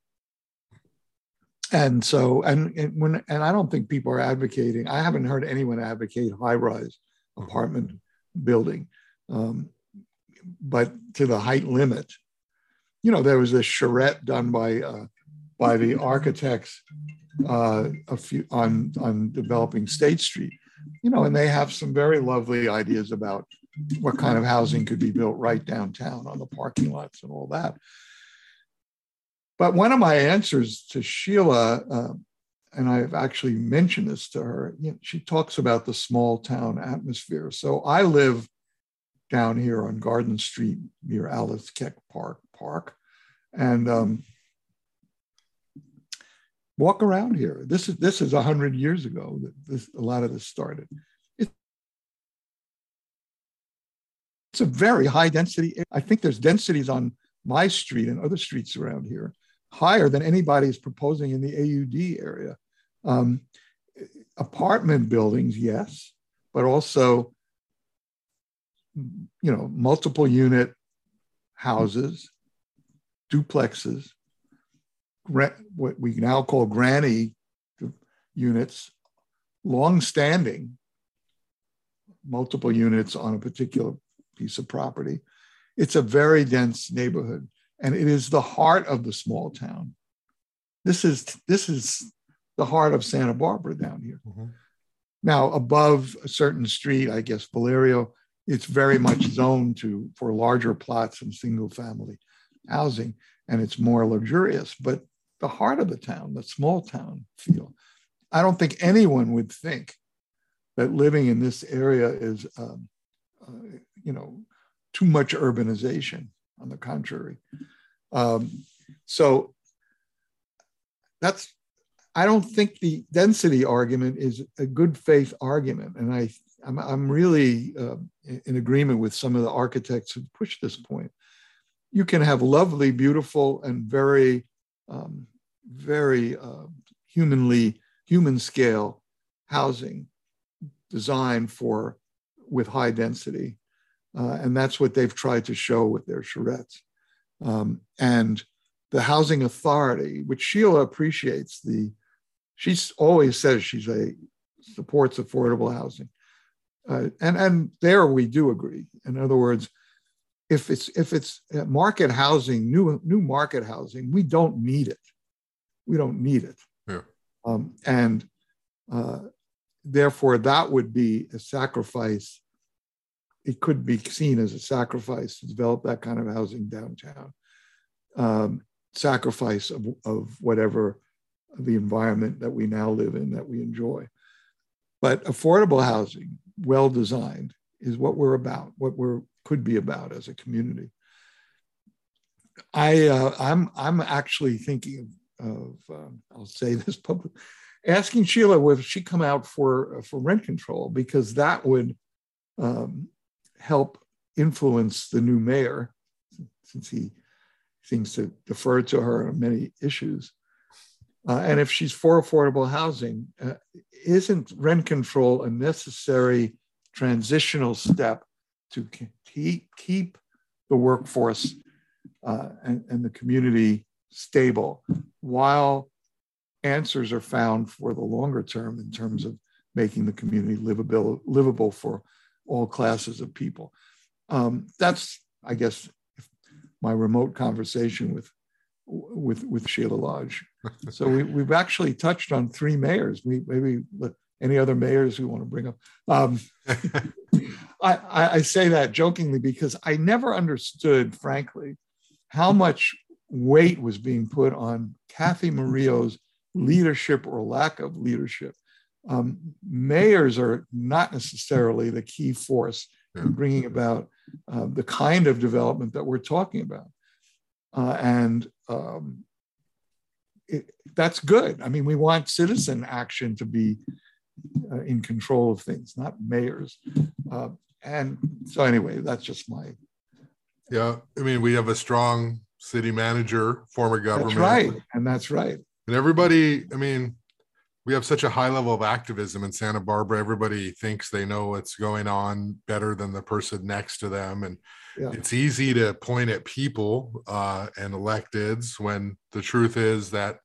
And so, and, and when, and I don't think people are advocating. I haven't heard anyone advocate high-rise apartment building, um, but to the height limit you know, there was this charrette done by uh, by the architects uh, a few on on developing State Street, you know, and they have some very lovely ideas about what kind of housing could be built right downtown on the parking lots and all that. But one of my answers to Sheila, uh, and I've actually mentioned this to her, you know, she talks about the small town atmosphere. So I live down here on Garden Street near Alice Keck Park Park, and um, walk around here. This is this is a hundred years ago that this a lot of this started. It's a very high density. I think there's densities on my street and other streets around here higher than anybody is proposing in the AUD area. Um, apartment buildings, yes, but also you know multiple unit houses duplexes what we now call granny units long-standing multiple units on a particular piece of property. It's a very dense neighborhood, and it is the heart of the small town. This is this is the heart of Santa Barbara down here. Mm-hmm. Now, above a certain street, I guess Valerio, it's very much zoned to for larger plots and single family housing, and it's more luxurious. But the heart of the town, the small town feel, I don't think anyone would think that living in this area is, um, uh, you know, too much urbanization. On the contrary, um, so that's I don't think the density argument is a good faith argument, and I I'm, I'm really uh, in agreement with some of the architects who push this point. You can have lovely, beautiful, and very um, very uh, humanly human scale housing designed for with high density, uh, and that's what they've tried to show with their charrettes. Um, and the housing authority, which Sheila appreciates the she's always says she's a supports affordable housing, uh, and and there we do agree. In other words, if it's if it's market housing, new new market housing, we don't need it. We don't need it. Yeah. Um, and uh, therefore, that would be a sacrifice. It could be seen as a sacrifice to develop that kind of housing downtown. Um, sacrifice of, of whatever the environment that we now live in that we enjoy. But affordable housing, well designed, is what we're about, what we're could be about as a community. I uh, I'm I'm actually thinking of, um, I'll say this public asking Sheila would she come out for for rent control because that would um, help influence the new mayor since he seems to defer to her on many issues uh, and if she's for affordable housing, uh, isn't rent control a necessary transitional step to keep, keep the workforce uh, and, and the community stable while answers are found for the longer term in terms of making the community livable, livable for all classes of people? Um, that's, I guess, my remote conversation with with with Sheila Lodge. so we, we've actually touched on three mayors. We maybe any other mayors we want to bring up. Um, I, I say that jokingly because I never understood, frankly, how much weight was being put on Cathy Murillo's leadership or lack of leadership. Um, mayors are not necessarily the key force in bringing about uh, the kind of development that we're talking about. Uh, and um, it, that's good. I mean, we want citizen action to be uh, in control of things, not mayors. And so, anyway, that's just my. Yeah, I mean, we have a strong city manager, former government. That's right, and that's right. And everybody, I mean, we have such a high level of activism in Santa Barbara. Everybody thinks they know what's going on better than the person next to them, and yeah. it's easy to point at people uh, and electeds when the truth is that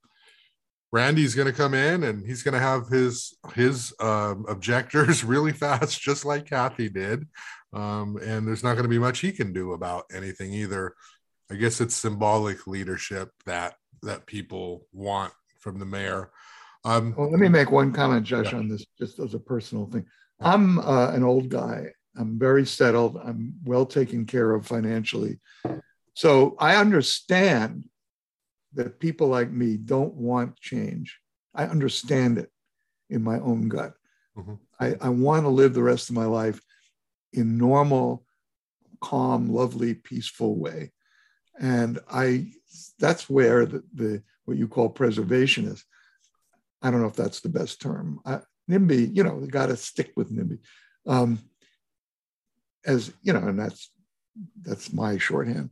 Randy's going to come in and he's going to have his his um, objectors really fast, just like Cathy did, um, and there's not going to be much he can do about anything either. I guess it's symbolic leadership that that people want from the mayor. Um, well, let me make one comment, Josh, yeah. on this, just as a personal thing. I'm uh, an old guy, I'm very settled. I'm well taken care of financially. So I understand that people like me don't want change. I understand it in my own gut. Mm-hmm. I, I want to live the rest of my life in normal, calm, lovely, peaceful way. And I that's where the, the what you call preservation is. I don't know if that's the best term. I, NIMBY, you know, got to stick with NIMBY. Um, as you know, and that's that's my shorthand.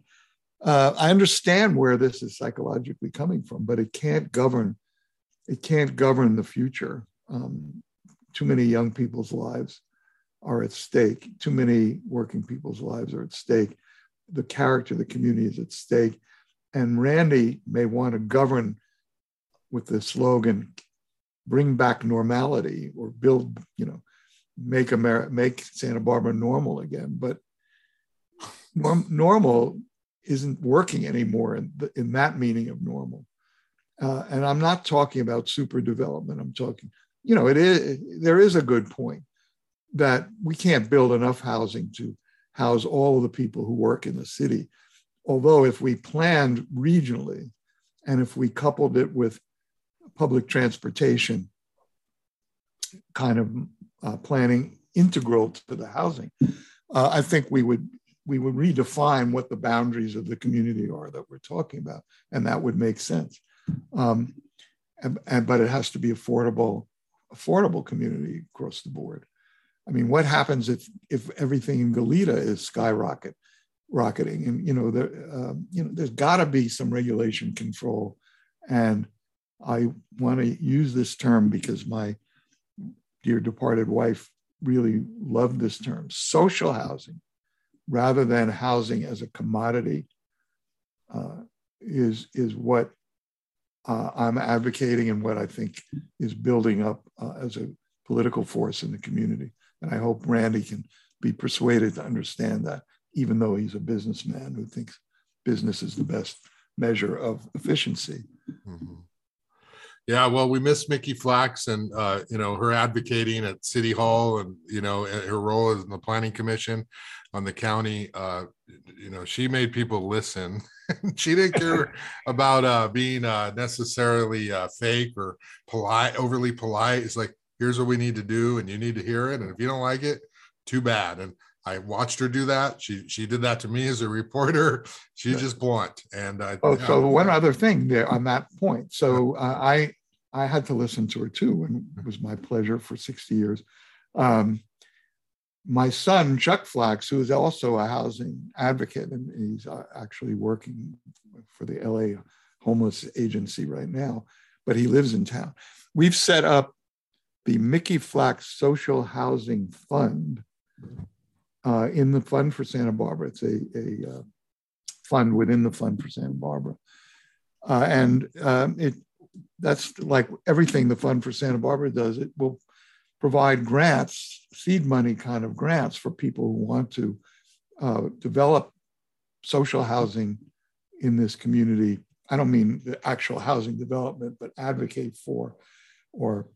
Uh, I understand where this is psychologically coming from, but it can't govern. It can't govern the future. Um, too many young people's lives are at stake. Too many working people's lives are at stake. The character of the community is at stake. And Randy may want to govern with the slogan, bring back normality or build, you know, make America, make Santa Barbara normal again. But norm, normal isn't working anymore in, the, in that meaning of normal. Uh, and I'm not talking about super development. I'm talking, you know, it is there is a good point that we can't build enough housing to house all of the people who work in the city. Although if we planned regionally and if we coupled it with public transportation kind of uh, planning integral to the housing, uh, I think we would we would redefine what the boundaries of the community are that we're talking about, and that would make sense. Um, and, and, but it has to be affordable, affordable community across the board. I mean, what happens if if everything in Goleta is skyrocket, rocketing? And you know, there, uh, you know, there's got to be some regulation control. And I want to use this term because my dear departed wife really loved this term: social housing rather than housing as a commodity uh, is, is what uh, I'm advocating and what I think is building up uh, as a political force in the community. And I hope Randy can be persuaded to understand that, even though he's a businessman who thinks business is the best measure of efficiency. Mm-hmm. Yeah, well, we miss Mickey Flacks and uh, you know her advocating at City Hall and you know her role in the Planning Commission on the county. Uh, you know, she made people listen. she didn't care about uh, being uh, necessarily uh, fake or polite, overly polite. It's like here's what we need to do, and you need to hear it. And if you don't like it, too bad. And I watched her do that. She she did that to me as a reporter. She's just blunt. And I, oh, so one other thing there on that point. So uh, I I had to listen to her too, and it was my pleasure for sixty years. Um, my son Chuck Flacks, who is also a housing advocate, and he's uh, actually working for the LA Homeless Agency right now, but he lives in town. We've set up the Mickey Flacks Social Housing Fund uh, in the Fund for Santa Barbara. It's a, a uh, fund within the Fund for Santa Barbara. Uh, and um, it that's like everything the Fund for Santa Barbara does. It will provide grants, seed money kind of grants for people who want to uh, develop social housing in this community. I don't mean the actual housing development, but advocate for or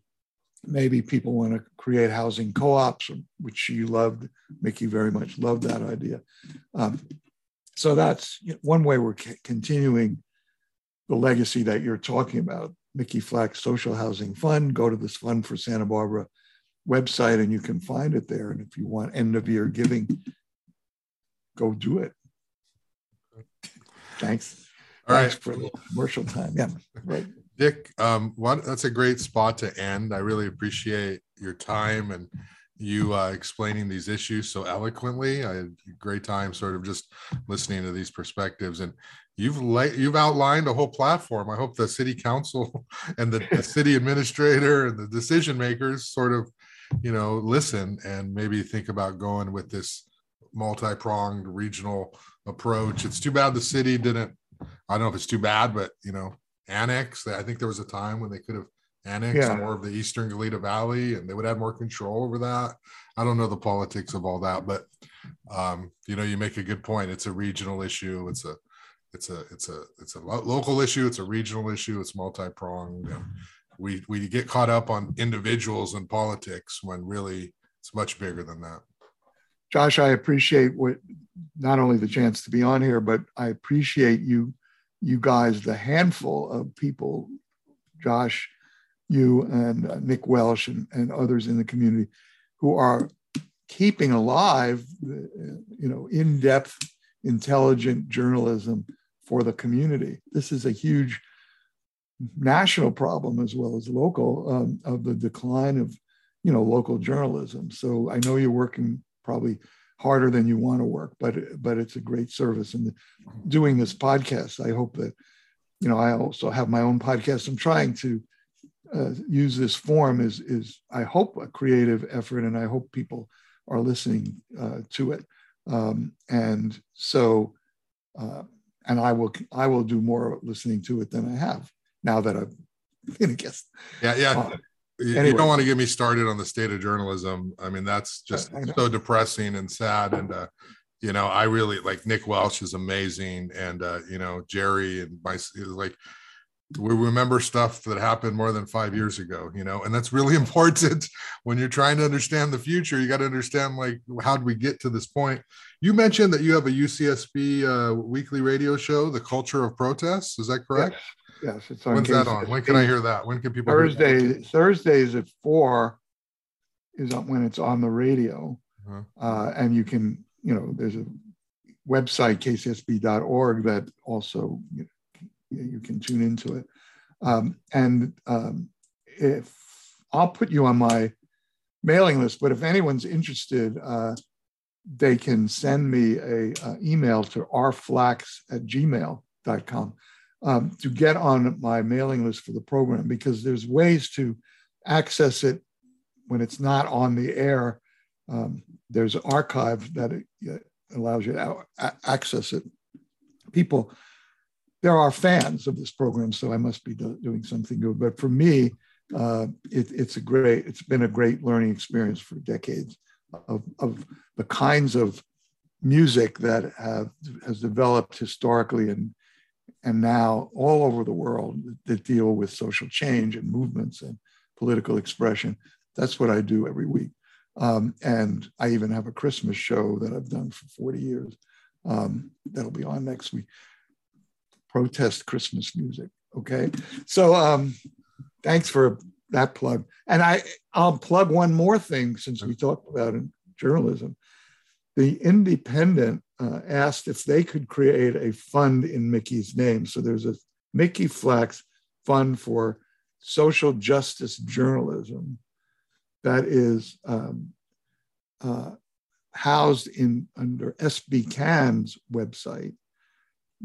maybe people want to create housing co-ops, which you loved. Mickey very much loved that idea. Um, so that's one way we're continuing the legacy that you're talking about. Mickey Flacks Social Housing Fund. Go to this Fund for Santa Barbara website and you can find it there. And if you want end of year giving, go do it. Thanks. All Thanks right. for the commercial time. Yeah. Right. Dick, um, one, that's a great spot to end. I really appreciate your time and you uh, explaining these issues so eloquently. I had a great time sort of just listening to these perspectives and you've la- you've outlined a whole platform. I hope the city council and the, the city administrator and the decision makers sort of, you know, listen and maybe think about going with this multi-pronged regional approach. It's too bad the city didn't I don't know if it's too bad, but you know, annex. I think there was a time when they could have annexed yeah. more of the eastern Goleta Valley and they would have more control over that. I don't know the politics of all that, but um, you know, you make a good point. It's a regional issue. It's a it's a it's a it's a lo- local issue. It's a regional issue. It's multi-pronged. And we we get caught up on individuals and politics when really it's much bigger than that. Josh, I appreciate what not only the chance to be on here, but I appreciate you you guys, the handful of people, Josh, you and uh, Nick Welsh and, and others in the community who are keeping alive, you know, in-depth, intelligent journalism for the community. This is a huge national problem as well as local um, of the decline of, you know, local journalism. So I know you're working probably harder than you want to work, but but it's a great service. And doing this podcast, I hope that you know I also have my own podcast. I'm trying to uh, use this form is is I hope a creative effort, and I hope people are listening uh, to it. Um, and so, uh, and I will I will do more listening to it than I have now that I've been a guest. Yeah, yeah. You, Anyway. you don't want to get me started on the state of journalism. I mean, that's just I- I know. so depressing and sad. And uh, you know, I really like Nick Welsh is amazing, and uh, you know, Jerry and my like we remember stuff that happened more than five years ago, you know, and that's really important when you're trying to understand the future. You got to understand like how did we get to this point? You mentioned that you have a UCSB uh, weekly radio show, The Culture of Protests. Is that correct? Yes, it's on. When's that on? When can I hear that? When can people? hear that? Thursday, Thursdays at four is when it's on the radio. Uh-huh. Uh, and you can, you know, there's a website, kcsb.org, that also you, you can tune into it. Um, and um, if I'll put you on my mailing list, but if anyone's interested, uh, they can send me a, uh email to rflacks at gmail.com um, to get on my mailing list for the program because there's ways to access it when it's not on the air. Um, there's an archive that it, allows you to access it. People, there are fans of this program, so I must be do- doing something good. But for me, uh, it, it's a great, it's been a great learning experience for decades of, of the kinds of music that have has developed historically and and now all over the world that deal with social change and movements and political expression. That's what I do every week. Um, and I even have a Christmas show that I've done for 40 years um, that'll be on next week. Protest Christmas music. Okay. So um, thanks for that plug. And I, I'll plug one more thing since we talked about journalism. The Independent uh, asked if they could create a fund in Mickey's name. So there's a Mickey Flacks Fund for Social Justice Journalism that is um, uh, housed in under SBCAN's website.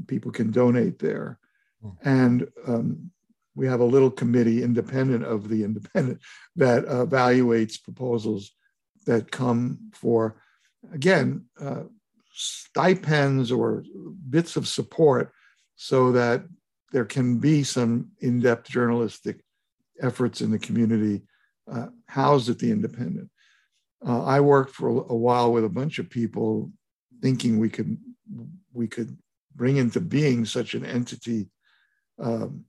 People can donate there. Hmm. And um, we have a little committee independent of the independent that evaluates proposals that come for, again, uh, stipends or bits of support so that there can be some in-depth journalistic efforts in the community uh, housed at the independent. Uh, I worked for a, while with a bunch of people thinking we could we could bring into being such an entity um,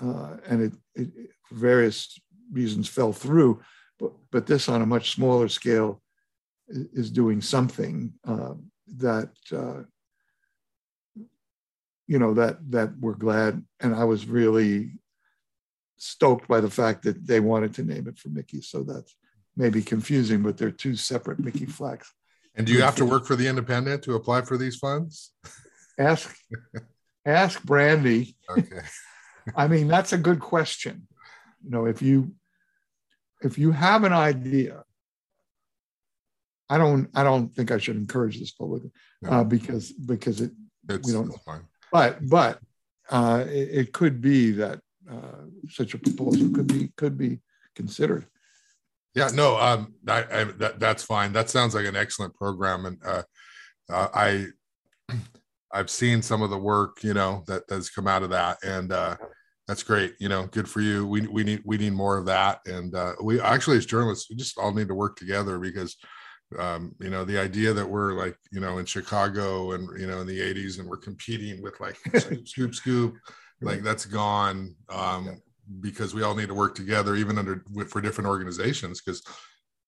uh, and it, it, for various reasons fell through. But, but this on a much smaller scale is, doing something uh, that uh, you know that that we're glad. And I was really stoked by the fact that they wanted to name it for Mickey. So that's maybe confusing, but they're two separate Mickey Flacks. And do you have to work for the independent to apply for these funds? Ask ask Brandy. Okay. I mean, that's a good question. You know, if you if you have an idea, I don't I don't think I should encourage this publicly No. uh, because because it It's, We don't it's fine. but but uh, it, it could be that uh, such a proposal could be could be considered. Yeah, no, um, I, I, that, that's fine. That sounds like an excellent program, and uh, uh, I, I've seen some of the work, you know, that has come out of that, and uh, that's great. You know, good for you. We we need we need more of that, and uh, we actually as journalists, we just all need to work together because, um, you know, the idea that we're like, you know, in Chicago and you know in the '80s, and we're competing with like scoop scoop scoop, like that's gone. Um, because we all need to work together even under for different organizations because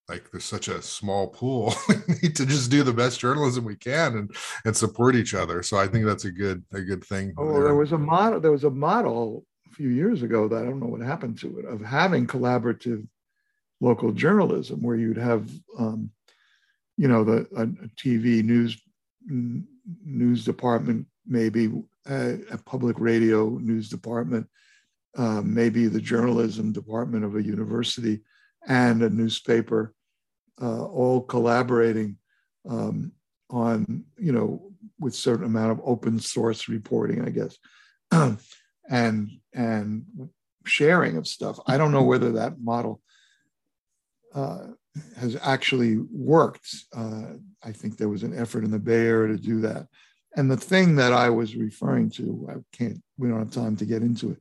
like there's such a small pool we need to just do the best journalism we can and and support each other so i think that's a good a good thing Oh, there was a model. There was a model a few years ago that I don't know what happened to it of having collaborative local journalism, where you'd have, um, you know, the TV news news department, maybe a, a public radio news department, uh, maybe the journalism department of a university, and a newspaper, uh, all collaborating um, on, you know, with certain amount of open source reporting, I guess, and and sharing of stuff. I don't know whether that model uh, has actually worked. Uh, I think there was an effort in the Bay Area to do that. And the thing that I was referring to, I can't, we don't have time to get into it,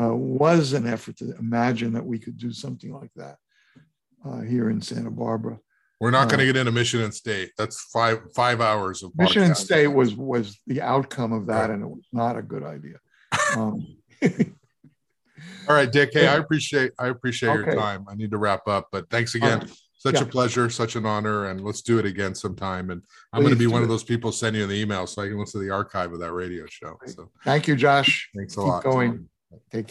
uh, was an effort to imagine that we could do something like that uh, here in Santa Barbara. We're not going to Uh, get into Mission and State. That's five five hours of Mission and. State was was the outcome of that, and it was not a good idea. Um, All right, Dick. Hey, I appreciate I appreciate your time. I need to wrap up, but thanks again. right. Such a pleasure, such an honor, and let's do it again sometime. And I'm going to be one do of those people sending you the email so I can listen to the archive of that radio show. So Thank you, Josh. thanks a Keep lot. going. Take